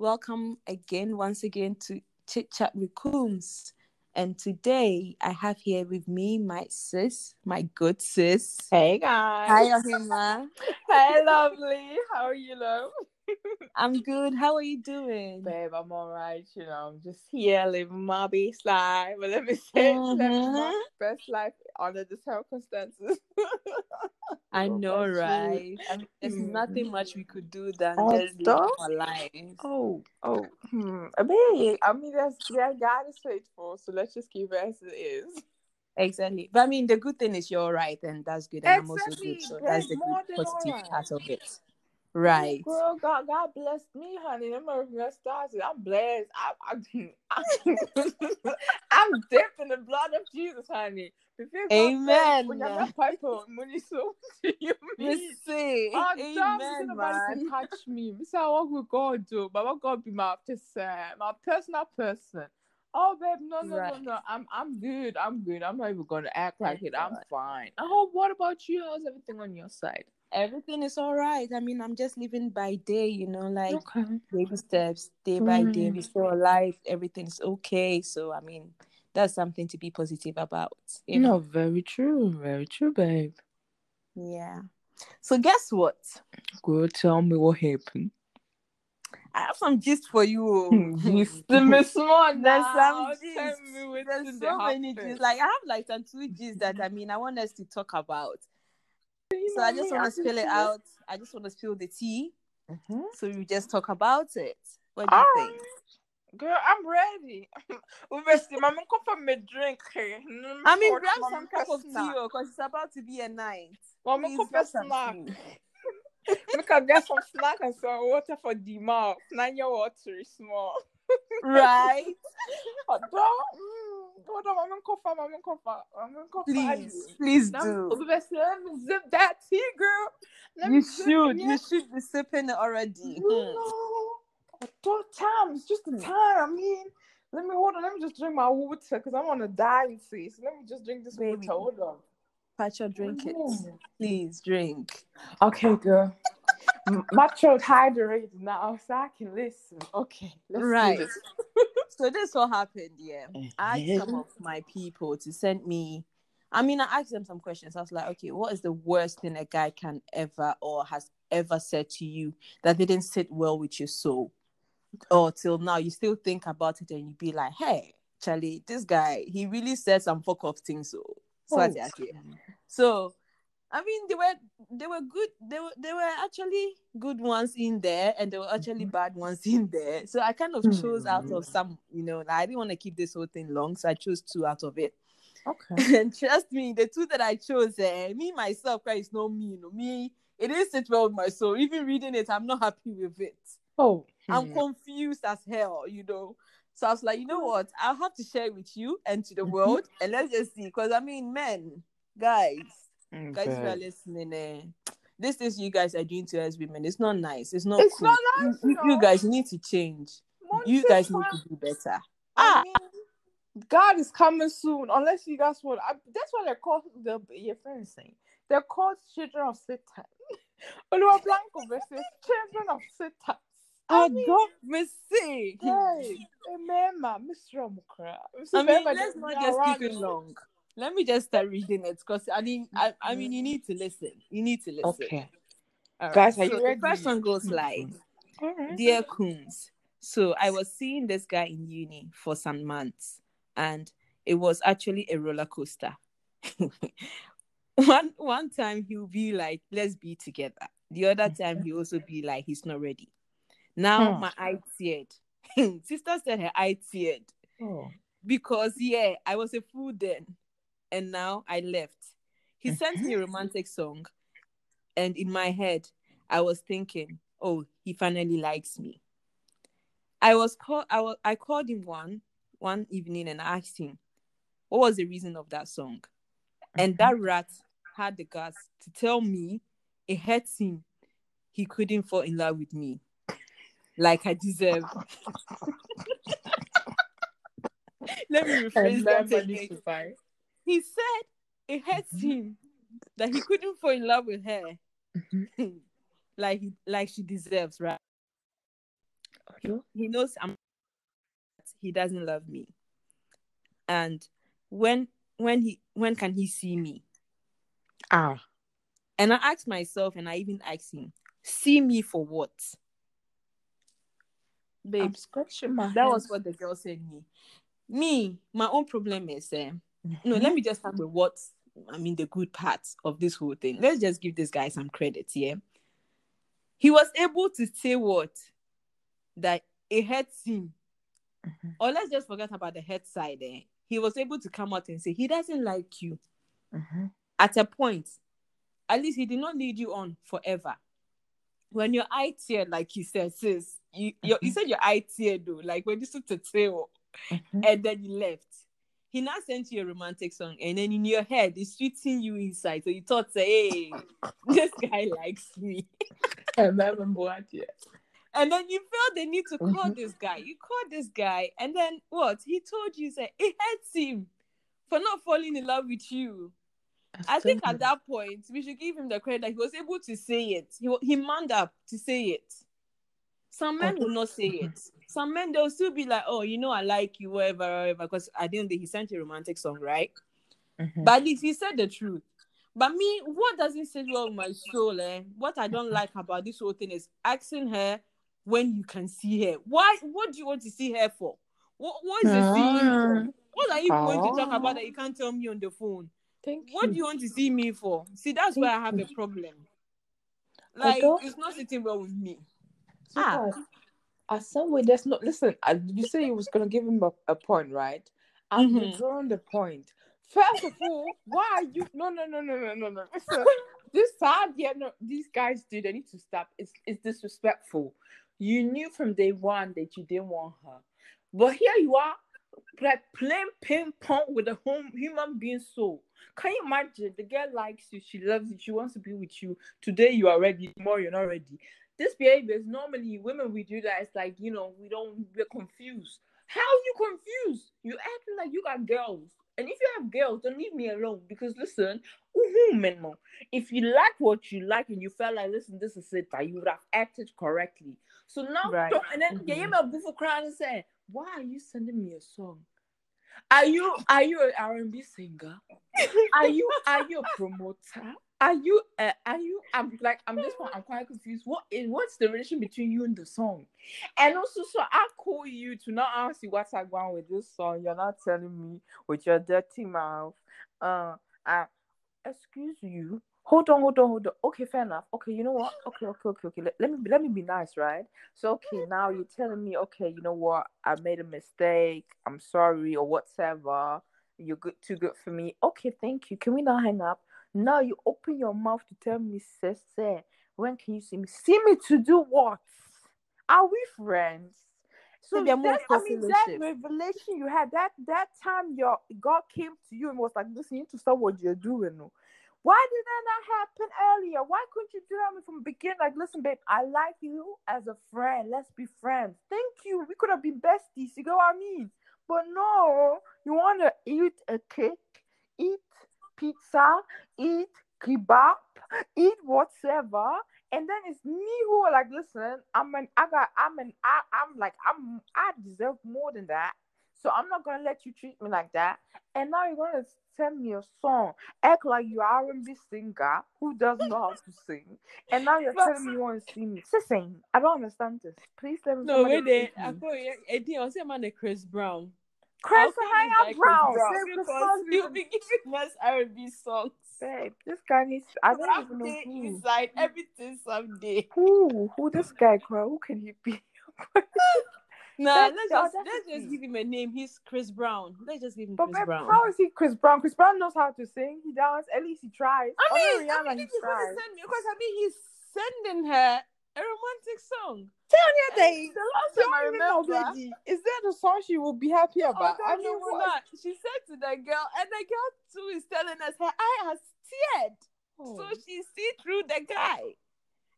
welcome again, once again, to Chit Chat with Coombs. And today I have here with me my sis, my good sis. Hey guys. Hi, Ohemaa. hey, lovely. How are you, love? I'm good. How are you doing? Babe, I'm all right. You know, I'm just here living my best life. But let me say, living uh-huh. my best life under the circumstances. I know, right? I mean, there's mm. nothing much we could do than oh, just live our lives. Oh, oh, hmm. I mean, I mean, that's yeah, God is faithful, so let's just keep it as it is. Exactly, but I mean, the good thing is you're right, and that's good, and exactly. I'm also good, so that's the good positive right. part of it. Right. Girl, God, God blessed me, honey. I'm a started. I'm blessed. I, I, I, I'm dipped in the blood of Jesus, honey. Amen. When you're piper, when you so you see. Oh, Amen, man. touch me. This is what we God do. But what God be my person, my personal person. Oh, babe, no, no, right. no, no. I'm, I'm good. I'm good. I'm not even gonna act like it. I'm fine. Oh, what about you? How's everything on your side? Everything is all right. I mean, I'm just living by day, you know, like okay. baby steps, day by day. Mm. We're still alive. Everything's okay. So, I mean, that's something to be positive about. You know, no, very true. Very true, babe. Yeah. So, guess what? Go tell me what happened. I have some gist for you. Gist Miss One. There's some gist. There's so many gist. Like I have like some two gist that I mean I want us to talk about so I just want to spill it out. I just want to spill the tea. Mm-hmm. So you just talk about it. What do you All think? Right. Girl, I'm ready. Obviously, I'm gonna for me drink here. I mean, grab some cup of tea because oh, it's about to be a night. Well, I'm gonna for snack. We can get some snack and some water for the mouth. Now your water is small. right? Hold on, I'm in cover, I'm cover, I'm in cover. Please, please do. Let me zip that tea, girl. Let you should, you should be sipping it already. No, hmm. third time, it's just the hmm. time. I mean, let me hold on. Let me just drink my water because I'm on a diet, see. So let me just drink this Baby. water. Hold on. Pacha, drink it. Please drink. Okay, girl. my throat hydrated now, so I can listen. Okay, right. This. so this what happened. Yeah, uh, I asked some of my people to send me. I mean, I asked them some questions. I was like, okay, what is the worst thing a guy can ever or has ever said to you that didn't sit well with your soul? Or till now, you still think about it and you be like, hey, Charlie, this guy, he really said some fuck off things. So, so, oh. so I mean, they were they were good. They were they were actually good ones in there, and there were actually mm-hmm. bad ones in there. So I kind of chose out of mm-hmm. some. You know, like I didn't want to keep this whole thing long, so I chose two out of it. Okay. and trust me, the two that I chose, eh, me myself, it's not me. You know, me. It is sit well with my soul. Even reading it, I'm not happy with it. Oh, I'm hmm. confused as hell. You know. So I was like, you know what? I'll have to share it with you and to the mm-hmm. world, and let's just see. Because I mean, men, guys Okay. Guys, who are listening, eh, this is you guys are doing to us women. It's not nice. It's not. It's cool. not nice. You, you, guys need to change. you guys need to do better. Ah. Mean, God is coming soon. Unless you guys want, I, that's what they're called. The your friends saying they're called children of Satan. Olua Blanco versus children of Satan. I oh, God, mercy. Hey, remember, Mr. Mukra. I mean, let's not just keep it long let me just start reading it because I mean, I, I mean, you need to listen. You need to listen. Okay. Right. Guys, are so you ready? The first one goes hmm. like, Dear Coons, so I was seeing this guy in uni for some months, and it was actually a roller coaster. one one time he'll be like, "Let's be together." The other mm-hmm. time he'll also be like, "He's not ready." Now hmm. my eye teared. Sister said her eye teared. Oh. Because yeah, I was a fool then and now I left. He sent me a romantic song, and in my head, I was thinking, oh, he finally likes me. I was called. I was. I called him one one evening and asked him, what was the reason of that song, and that rat had the guts to tell me it hurts him. He couldn't fall in love with me, like I deserve. Let me rephrase that again he said it hurts mm-hmm. him that he couldn't fall in love with her mm-hmm. like like she deserves, right? you. He knows I'm. He doesn't love me. And when when he when can he see me? Ah. And I asked myself, and I even asked him, see me for what? Babe, I'm scratching my that head. was what the girl said me. Me, my own problem is, uh, no, Mhm. let me just start with what I mean, the good parts of this whole thing. Let's just give this guy some credit, yeah. He was able to say what that it hurts him, Mhm. or let's just forget about the head side. Eh? He was able to come out and say he doesn't like you Mhm. at a point. At least he did not lead you on forever. When your eye teared, like you said, sis, you your, you said your eye teared though, like when you stood to tail Mhm. and then you left. He now sent you a romantic song, and then in your head, it's treating you inside. So you thought, hey, this guy likes me. I remember what, yeah. And then you felt the need to call Mhm. this guy. You called this guy, and then what? He told you, say, it hurts him for not falling in love with you. I think at that point, we should give him the credit that he was able to say it. He, he manned up to say it. Some men will not say it. Some men, they'll still be like, oh, you know, I like you, whatever, whatever. Because I didn't think he sent a romantic song, right? Mhm. But at least he said the truth. But me, what doesn't sit well with my soul, eh? What I don't like about this whole thing is asking her when you can see her. Why? What do you want to see her for? What, what is the seeing for? Ah. What are you going to talk Ah. about that you can't tell me on the phone? Thank you. What you. do you want to see me for? See, that's where I have a problem. Like, it's not sitting well with me. Sweetheart, At some way, there's not. Listen, I, you say you was gonna give him a, a point, right? I'm Mhm. withdrawing the point. First of all, why are you? No, no, no, no, no, no, no. This side, yeah, no. These guys do. They need to stop. It's it's disrespectful. You knew from day one that you didn't want her, but here you are, like playing ping pong with a home human being soul. Can you imagine? The girl likes you. She loves you. She wants to be with you. Today you are ready. Tomorrow you're not ready this behavior is normally women we do that. It's like you know we don't we're confused. How you confused? You acting like you got girls, and if you have girls, don't leave me alone. Because listen, if you like what you like and you felt like listen, this is it, that you would have acted correctly. So now, Right. don't- and then Mhm. yeah, you know, before crying and say, why are you sending me a song? Are you are you an R and B singer? Are you are you a promoter? Are you uh, are you I'm like I'm just I'm quite confused. What is what's the relation between you and the song? And also so I call you to not ask you what's going with this song. You're not telling me with your dirty mouth. Uh uh excuse you. Hold on, hold on, hold on. Okay, fair enough. Okay, you know what? Okay, okay, okay, okay. Let, let me let me be nice, right? So okay, now you're telling me, okay, you know what? I made a mistake. I'm sorry or whatever. You're good too good for me. Okay, thank you. Can we not hang up? Now you open your mouth to tell me, sis, eh, when can you see me? See me to do what? Are we friends? So that, I mean, that revelation you had that that time your God came to you and was like, listen, you need to stop what you're doing. Why did that not happen earlier? Why couldn't you do that from the beginning? Like, listen, babe, I like you as a friend. Let's be friends. Thank you. We could have been besties. You know what I mean? But no, you want to eat a cake, eat pizza, eat kebab, eat whatever, and then it's me who are like, listen, I'm an, I got, I'm an, I, I'm like, I'm, I deserve more than that. So I'm not gonna let you treat me like that. And now you're gonna send me a song, act like you're R&B singer who doesn't know how to sing, and now you're But- telling me you want to see me. Sing. I don't understand this. Please let me. No, wait there. Eh, teach. I call you Eddie. I say man, Chris Brown. Chris I'll call Hang this guy up Brown. Chris Say Chris because Brown. he'll be giving us R&B songs. Babe, this guy needs. I don't even know Someday who. inside everything someday. Who? Who this guy? Cry? Who can he be? Nah, That's let's just let's just give him a name. He's Chris Brown. Let's just give him But Chris babe, Brown. how is he Chris Brown? Chris Brown knows how to sing. He does. At least he tries. I Although mean, Rihanna, I mean, he if he's gonna tries. send me, because I mean, he's sending her a romantic song. Tell me The last time I remember, is that the song she will be happy oh about? Although I mean, will not. She said to the girl, and the girl too is telling us her eye has teared, Oh, so she see through the guy.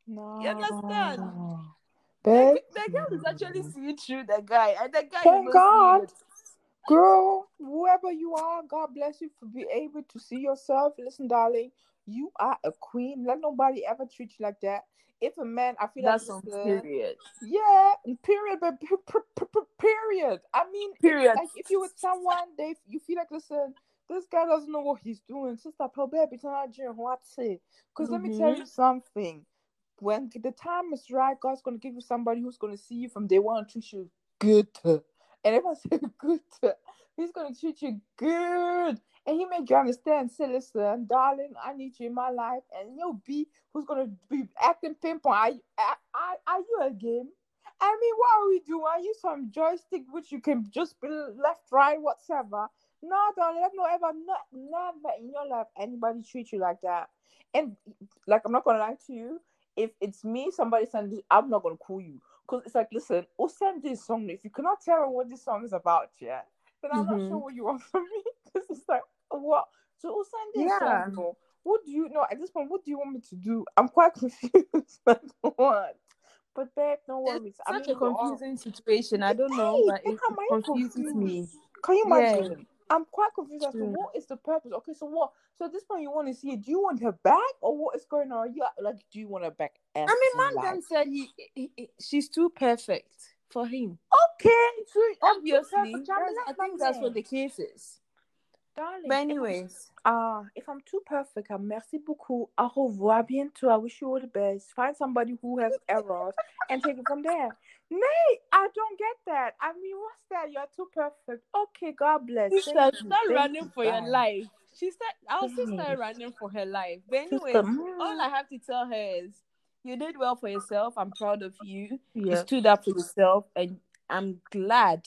no. you understand? The, the girl is actually seeing through the guy, and the guy Thank God. girl, whoever you are, God bless you for being able to see yourself. Listen, darling, you are a queen. Let nobody ever treat you like that. If a man, I feel That's like on period. Yeah, period, but period. I mean, Period. like if you with someone, they you feel like listen, this guy doesn't know what he's doing. Sister, tell baby, tell Nigerian what's it? Because let me tell Mhm. you something. When the time is right, God's gonna give you somebody who's gonna see you from day one and treat you good. And I say good, he's gonna treat you good. And he make you understand, say, listen, darling, I need you in my life. And you'll be who's gonna be acting pinpoint. Are, are, are, are you a game? I mean, what are we doing? Are you some joystick which you can just be left, right, whatever? No, don't let no ever, not, never in your life anybody treat you like that. And like, I'm not gonna lie to you. If it's me, somebody send this, I'm not gonna call you because it's like, listen, we'll send this song. If you cannot tell what this song is about, yeah, then I'm not Mhm. sure what you want from me. This is like, what? So we'll send this Yeah. song. bro. What do you know at this point? What do you want me to do? I'm quite confused. like what? But babe, no worries. It's I such mean, a confusing situation. I don't know, but it, confuses me. Can you Yeah. I'm quite confused as to what is the purpose. Okay, so what? So at this point, you want to see it? Do you want her back, or what is going on? You like, do you want her back? I mean, empty, man like- then said he, he, he- she's too perfect for him. Okay, so Obviously, perfect. I'm that's- I think that's what the case is. Darling, But if anyways, Ah, if I'm too perfect, I'm merci beaucoup. Au revoir, bientôt. I wish you all the best. Find somebody who has errors and take it from there. Nay, I don't get that. I mean, what's that? You're too perfect. Okay, God bless. sister, Thank you, start thank running you, for your life. She said, "I'll still Yes. start running for her life." But anyway, all I have to tell her is, you did well for yourself. I'm proud of you. You stood up for yourself, and I'm glad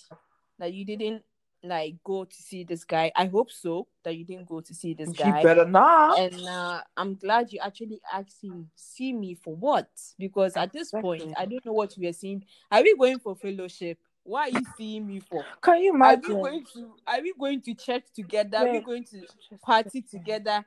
that you didn't like go to see this guy. I hope so that you didn't go to see this She guy. better not. and uh, I'm glad you actually asked him, see me for what? Because at this point, I don't know what we are seeing. Are we going for fellowship? What are you seeing me for? Can you imagine? Are we going to are we going to church together? Are we going to party together?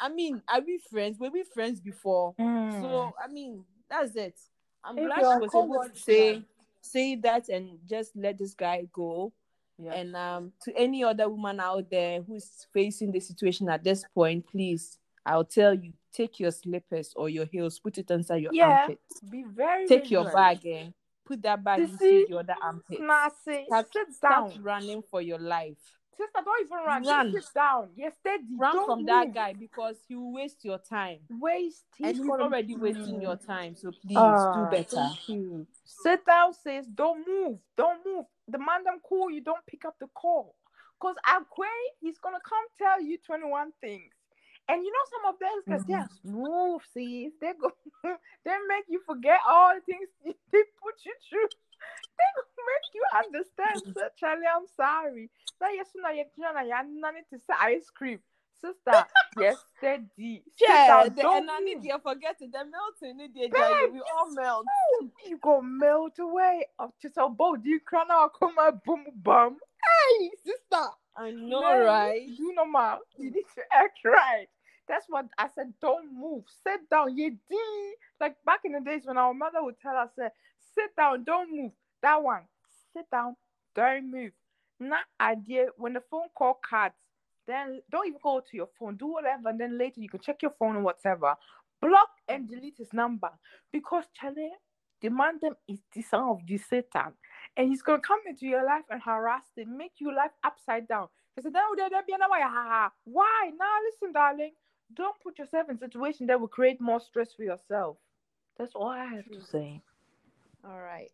I mean, are we friends? Were we friends before? Mm. So I mean, that's it. I'm If glad she was able to say say that and just let this guy go. Yeah. And um, to any other woman out there who's facing the situation at this point, please, I'll tell you, take your slippers or your heels, put it inside your Yeah. armpits. Be very Take your vigilant. bag, eh? Put that bag You into see? the other armpit. Say, Start, sit start down. running for your life. Sister, don't even run. Run. Just sit down. You're steady. Run don't from that guy because he will waste your time. Waste. and he's already wasting Mm. your time. So please Ah, do better. Sit down, sis. Don't move. Don't move. The man them call you. Don't pick up the call. Cause Akwe, he's gonna come tell you 21 things. And you know some of those guys, they're mm-hmm. smooth, sis. They go they make you forget all the things they put you through. They make you understand, mm-hmm. sir. Charlie, I'm sorry. Now yes, now you're trying to to say ice cream. Sister, yes, steady. Sit Yeah, down, the, don't and I need move. you forget it. The melting, need you, Babe, we all melt. you go melt away. Oh, just a boat. You cry now, come boom, bum. Hey, sister. I know, right? You know, ma. You need to act right. That's what I said. Don't move. Sit down. You. Like back in the days when our mother would tell us, say, sit down, don't move. That one. Sit down, don't move. Not idea. When the phone call cuts, then don't even go to your phone. Do whatever, and then later you can check your phone or whatever. Block and delete his number because Charlie, the man them is the son of the Satan, and he's gonna come into your life and harass it, make your life upside down. He said, "No, there, there be another way." Ha, ha, ha. Why? Now listen, darling. Don't put yourself in a situation that will create more stress for yourself. That's all I have to say. All right.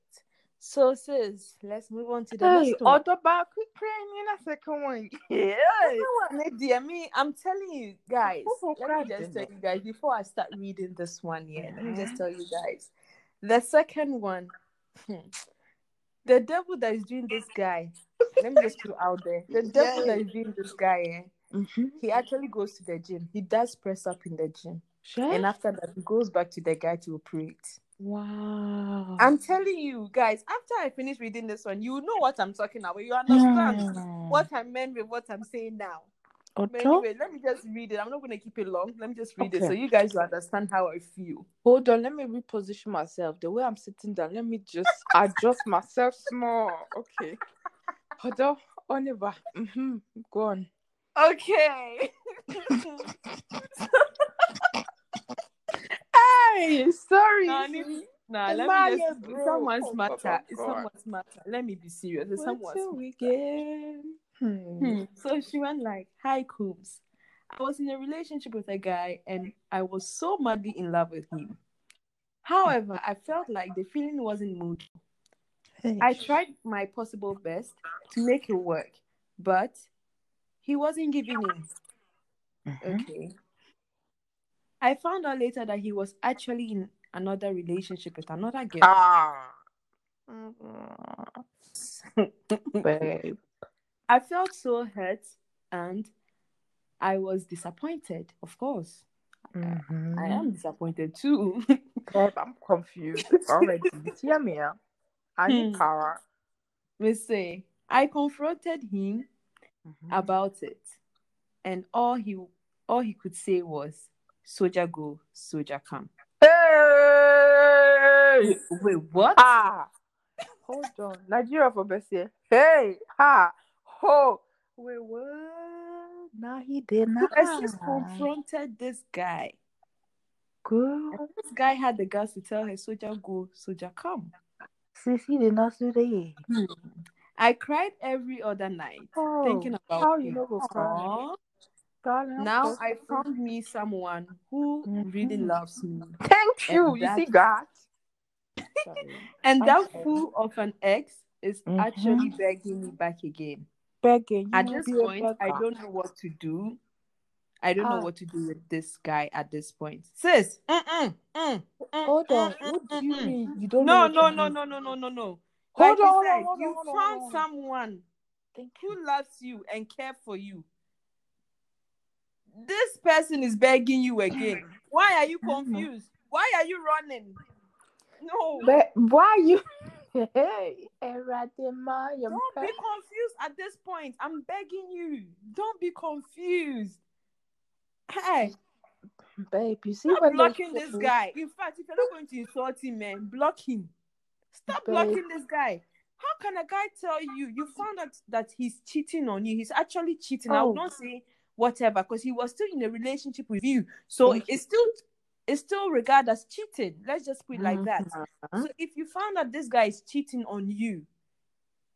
So, sis, let's move on to the Hey, next one. autobiography praying in a second one. Yeah. Dear me, I'm telling you guys. Let me just tell you guys before I start reading this one here. Let me just tell you guys. The second one, hmm, the devil that is doing this guy. Let me just put it out there. The devil that is doing this guy, eh, Mm-hmm. he actually goes to the gym. He does press up in the gym, Sure. and after that, he goes back to the guy to operate. Wow. I'm telling you guys. After I finish reading this one, you know what I'm talking about. You understand Hmm. what I meant with what I'm saying now. Auto? anyway, let me just read it. I'm not going to keep it long. Let me just read it so you guys will understand how I feel. Hold on, let me reposition myself. The way I'm sitting down, let me just adjust myself small. Okay. Hold on, Oliver. Mm-hmm. Go on. Okay. Why? Sorry. Nah, I Nah, let I me just. It's bro? someone's Oh, matter. It's someone's matter. Let me be serious. It's someone's till matter. Hmm. Hmm. So she went like, "Hi, Coombs. I was in a relationship with a guy, and I was so madly in love with him. However, I felt like the feeling wasn't mutual. I tried my possible best to make it work, but he wasn't giving in. Mhm. Okay. I found out later that he was actually in another relationship with another girl. Ah. Babe. I felt so hurt and I was disappointed, of course. Mhm. I am disappointed too. Babe, I'm confused already. Hear me out. I need power. Say, I confronted him Mhm. about it, and all he all he could say was, "Soldier go, soldier come." Hey! Wait, what? Ah! Hold on. Nigeria for best year. Hey! Ha! Ho! Wait, what? Nah, he did not. I just confronted this guy. Good. And this guy had the guts to tell her, "Soldier go, soldier come." Sis, he did not do that. I cried every other night Oh, thinking about how you know Now I found me someone who really Mhm. loves me. Thank you. And You see, God. And I'm that fool of an ex is Mhm. actually begging me back again. Begging. At this point, I don't know what to do. I don't know Ah. what to do with this guy at this point. Sis, mm-mm, mm, mm, Hold on. mm, What do you mean? You don't No, know? no, what to no, no, no, no, no, no. Hold like on, you said, on, you on, found on. someone Thank you. who loves you and care for you. This person is begging you again. Why are you confused? Why are you running? No. But why you? Hey, you're Don't be confused at this point. I'm begging you. Don't be confused. Hey, babe. You see stop when they blocking say- this guy. In fact, if you're not going to insult him, man, block him. Stop Babe. blocking this guy. How can a guy tell you you found out that he's cheating on you? He's actually cheating. I Oh. would not say whatever because he was still in a relationship with you. So Thank it's still it's still regarded as cheating. Let's just put it like that. Mhm. So if you found out this guy is cheating on you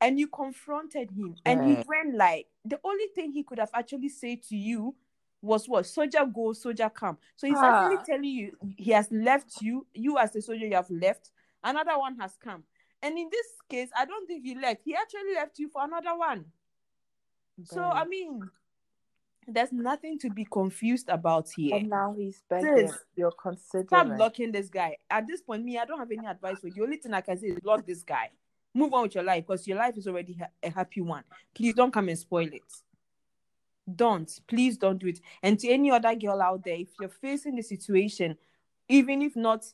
and you confronted him and he went like the only thing he could have actually said to you was what soldier go, soldier come. So he's actually Ah. telling you he has left you, you as a soldier, you have left, another one has come. And in this case, I don't think he left. He actually left you for another one. So I mean, there's nothing to be confused about here. And now he's begging. Sis, You're considering. Stop blocking this guy. At this point, me, I don't have any advice for you. The only thing I can say is block this guy. Move on with your life because your life is already ha- a happy one. Please don't come and spoil it. Don't. Please don't do it. And to any other girl out there, if you're facing the situation, even if not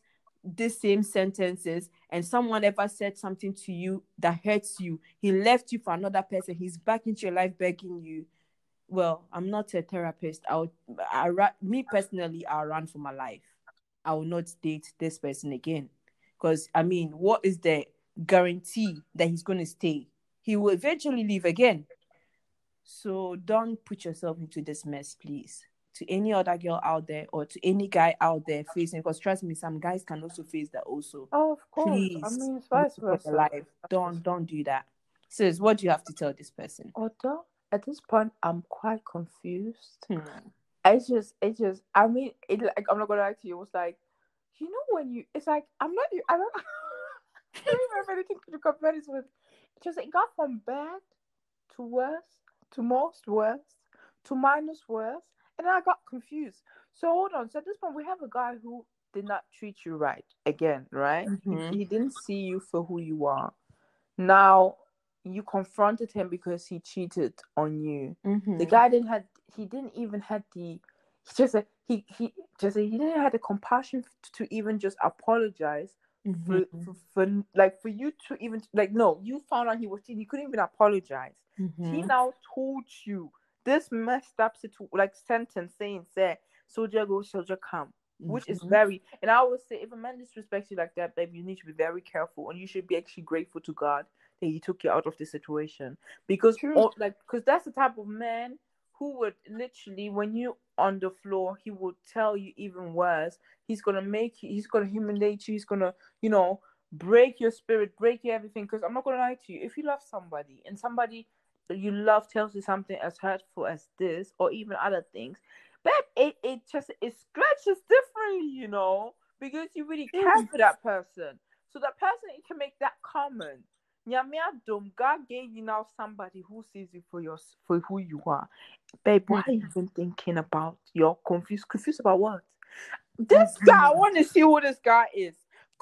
the same sentences, and someone ever said something to you that hurts you, he left you for another person, he's back into your life begging you. Well, I'm not a therapist. I'll, I, me personally, I'll run for my life. I will not date this person again. Because, I mean, what is the guarantee that he's going to stay? He will eventually leave again. So don't put yourself into this mess, please. To any other girl out there or to any guy out there facing, because trust me, some guys can also face that also. Oh, of course. Please, I mean, it's vice versa. life. Don't don't do that. Sis, what do you have to tell this person? Although at this point, I'm quite confused. Hmm. It's just, it's just. I mean, it like I'm not gonna lie to you. It was like, you know, when you, it's like I'm not. I don't. I don't even have anything to compare this with. It's just it got from bad to worse to most worse to minus worse, and I got confused. So hold on. So at this point, we have a guy who did not treat you right again, right? Mhm. He, didn't see you for who you are. Now you confronted him because he cheated on you. Mhm. The guy didn't had he didn't even had the he just said he he just he didn't have the compassion to even just apologize for, Mhm. for, for like for you to even like no you found out he was cheating he couldn't even apologize he Mhm. now told you this messed up situ- like sentence saying say soldier go soldier come which is Mhm. very and I would say if a man disrespects you like that, babe, you need to be very careful and you should be actually grateful to God he took you out of the situation. Because all, like because that's the type of man who would literally, when you on the floor, he would tell you even worse. He's gonna make you. He's gonna humiliate you. He's gonna, you know, break your spirit, break your everything. Because I'm not gonna lie to you. If you love somebody and somebody you love tells you something as hurtful as this, or even other things, but it it just it scratches differently, you know, because you really care for that person. So that person can make that comment. Nyamiadum, God gave you now somebody who sees you for your for who you are. Babe, why are you even thinking about you're confused? Confused about what? This mm-hmm. guy, I want to see who this guy is.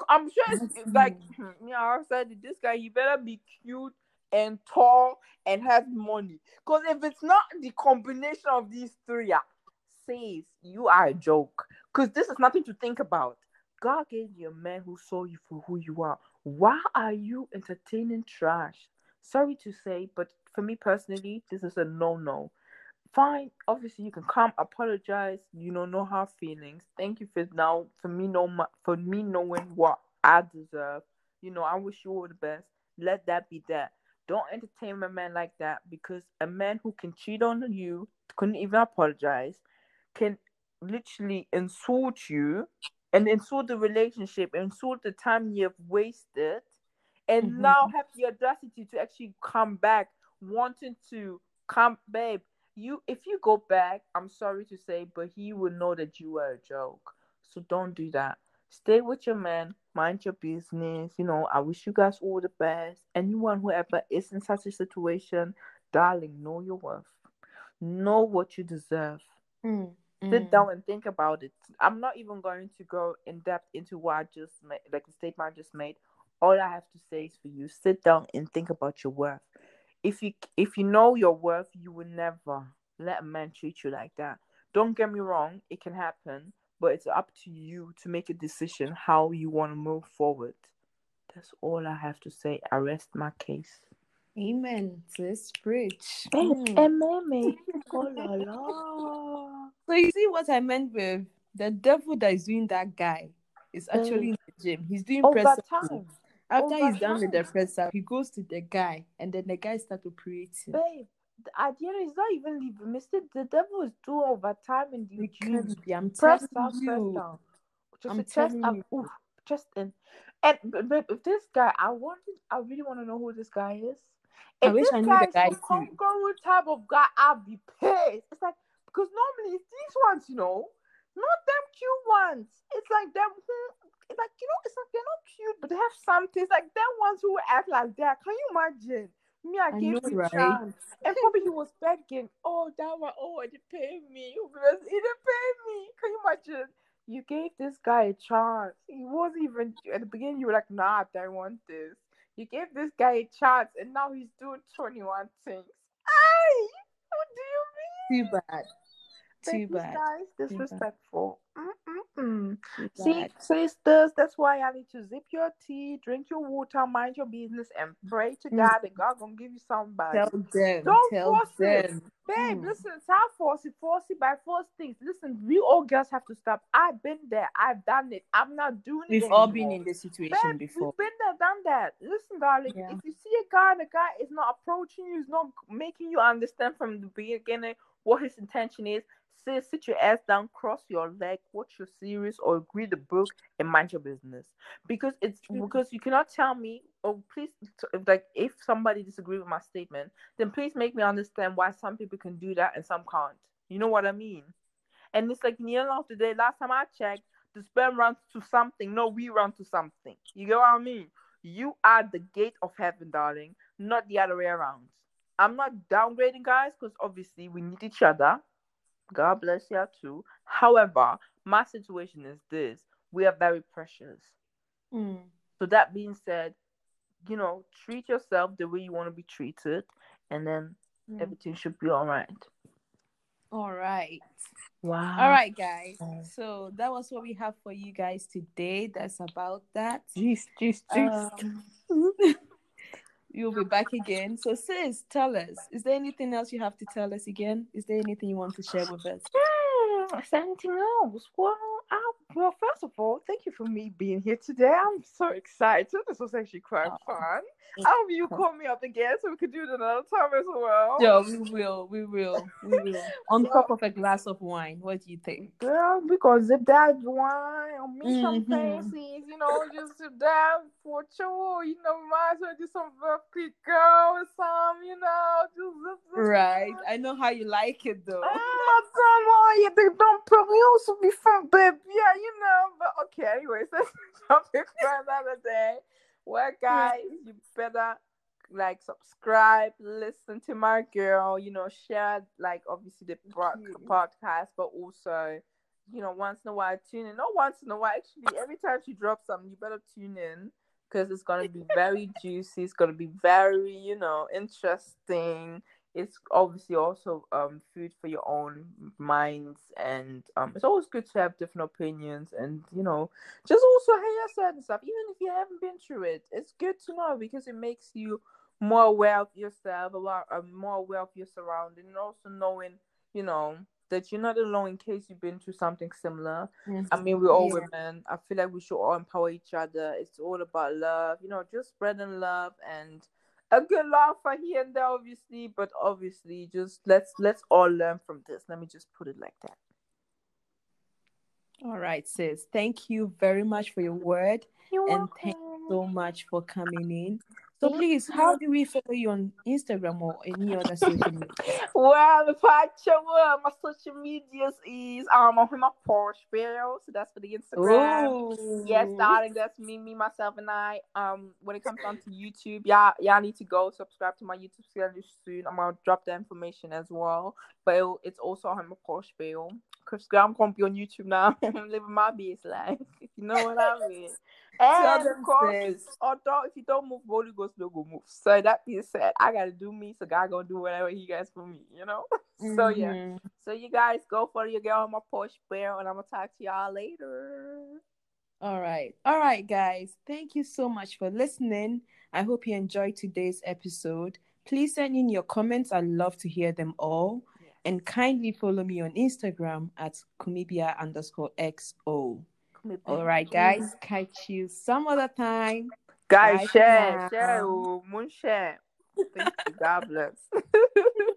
I'm sure it's like yeah, hmm, I said this guy, he better be cute and tall and has money. Because if it's not the combination of these three, yeah, says you are a joke. Because this is nothing to think about. God gave you a man who saw you for who you are. Why are you entertaining trash? Sorry to say, but for me personally, this is a no no. Fine, obviously you can come apologize. You know, no hard feelings. Thank you for now for me know for me knowing what I deserve. You know, I wish you all the best. Let that be that. Don't entertain a man like that because a man who can cheat on you, couldn't even apologize, can literally insult you and insult the relationship, insult the time you've wasted, and mm-hmm. now have the audacity to actually come back wanting to come, babe. You, if you go back, I'm sorry to say, but he will know that you were a joke. So don't do that. Stay with your man, mind your business. You know, I wish you guys all the best. Anyone who ever is in such a situation, darling, know your worth. Know what you deserve. Mm. Sit mm. down and think about it. I'm not even going to go in depth into what I just made, like the statement I just made. All I have to say is for you, sit down and think about your worth. If you if you know your worth, you will never let a man treat you like that. Don't get me wrong, it can happen, but it's up to you to make a decision how you want to move forward. That's all I have to say. I rest my case. Amen. This bridge. Amen. Oh la la. So you see what I meant with the devil that is doing that guy is mm. actually in the gym. He's doing Over press time. After Over he's done with the press up, he goes to the guy, and then the guy starts operating. Babe, the idea is not even leaving. Mister, the devil is doing overtime in the gym. I'm press up, you. press down. Just I'm telling up, you. Oof, just in. And but, but this guy, I wanted, I really want to know who this guy is. If I wish I knew the guy too. Type of guy, I'll be pissed. It's like because normally it's these ones, you know, not them cute ones. It's like them who, it's like you know, it's like they're not cute, but they have something. It's like them ones who act like that. Can you imagine? Me, I, I gave know, right? chance, and probably he was begging. Oh, that one, oh, it didn't pay me. Because it didn't pay me. Can you imagine? You gave this guy a chance. He wasn't even at the beginning. You were like, Nah, I don't want this. You gave this guy a chance, and now he's doing 21 things. Hey, what do you mean? Too bad. Too bad. Guys, disrespectful. Mm-mm-mm. See, sisters, that's why I need to zip your tea, drink your water, mind your business, and pray to mm. God that God gonna give you somebody. Tell them. Don't tell force them. it. Babe, mm. listen, it's how force it, force it by force things. Listen, we all girls have to stop. I've been there, I've done it. I'm not doing We've it. We've all been in this situation Babe, before. We've been there, done that. Listen, darling, yeah. if you see a guy, and the guy is not approaching you, is not making you understand from the beginning what his intention is, say sit your ass down, cross your leg, watch your series, or read the book and mind your business. Because it's mm-hmm. because you cannot tell me, oh please, like if somebody disagree with my statement, then please make me understand why some people can do that and some can't. You know what I mean? And it's like in the end of the day, last time I checked, the sperm runs to something. No, we run to something. You get what I mean? You are the gate of heaven, darling, not the other way around. I'm not downgrading guys because obviously we need each other. God bless you too. However, my situation is this we are very precious. Mm. So, that being said, you know, treat yourself the way you want to be treated, and then mm. everything should be all right. All right. Wow. All right, guys. So that was what we have for you guys today. That's about that. Jeez, jeez, jeez. Um, you'll be back again. So, sis, tell us, is there anything else you have to tell us again? Is there anything you want to share with us? Hmm, anything else? Well, I, Well, first of all, thank you for me being here today. I'm so excited. This was actually quite oh, fun. I hope you call me up again so we could do it another time as well. Yeah, we will. We will. We will. On so, top of a glass of wine. What do you think? Girl, because zip that wine or me mm-hmm. some fancies, you know, just sip that for sure. You know, might as well do some quick girl or some, you know, just zip, zip, Right. I know how you like it though. Oh, come on, you don't produce me from baby. Yeah, you know, but okay, anyways, that's something for another day. Well, guys, you better like subscribe, listen to my girl, you know, share like obviously the podcast, but also, you know, once in a while tune in. Not once in a while, actually, every time she drops something, you better tune in because it's gonna be very juicy. It's gonna be very, you know, interesting it's obviously also um food for your own minds and um it's always good to have different opinions and you know just also hear certain stuff even if you haven't been through it it's good to know because it makes you more aware of yourself a lot uh, more aware of your surrounding and also knowing you know that you're not alone in case you've been through something similar. I mean, we're all yeah. women. I feel like we should all empower each other. It's all about love, you know, just spreading love and a good laugh for here and there, obviously, but obviously, just let's let's all learn from this. Let me just put it like that. All right, sis. Thank you very much for your word, You're and welcome. thank you so much for coming in. So please, how do we follow you on Instagram or any other social media? well, if I show up, my social medias is um on my Posh Belle, so that's for the Instagram. Ooh. Yes, darling, that's me, me, myself, and I. Um, when it comes down to YouTube, y'all, y'all need to go subscribe to my YouTube channel soon. I'm gonna drop the information as well, but it, it's also on my Posh Belle. Cause I'm gonna be on YouTube now. I'm living my best life. You know what I mean? And of course, although if you don't move, Holy Ghost will go move. So that being said, I gotta do me, so God gonna do whatever He gets for me, you know. Mm-hmm. so yeah, mm-hmm. so you guys go for your girl on my Porsche bear, and I'm gonna talk to y'all later. All right, all right, guys. Thank you so much for listening. I hope you enjoyed today's episode. Please send in your comments. I love to hear them all. And kindly follow me on Instagram at kumibea underscore xo. All right, guys. Catch you some other time. Guys, Bye share, share, oh, moon share. Thank you. God bless.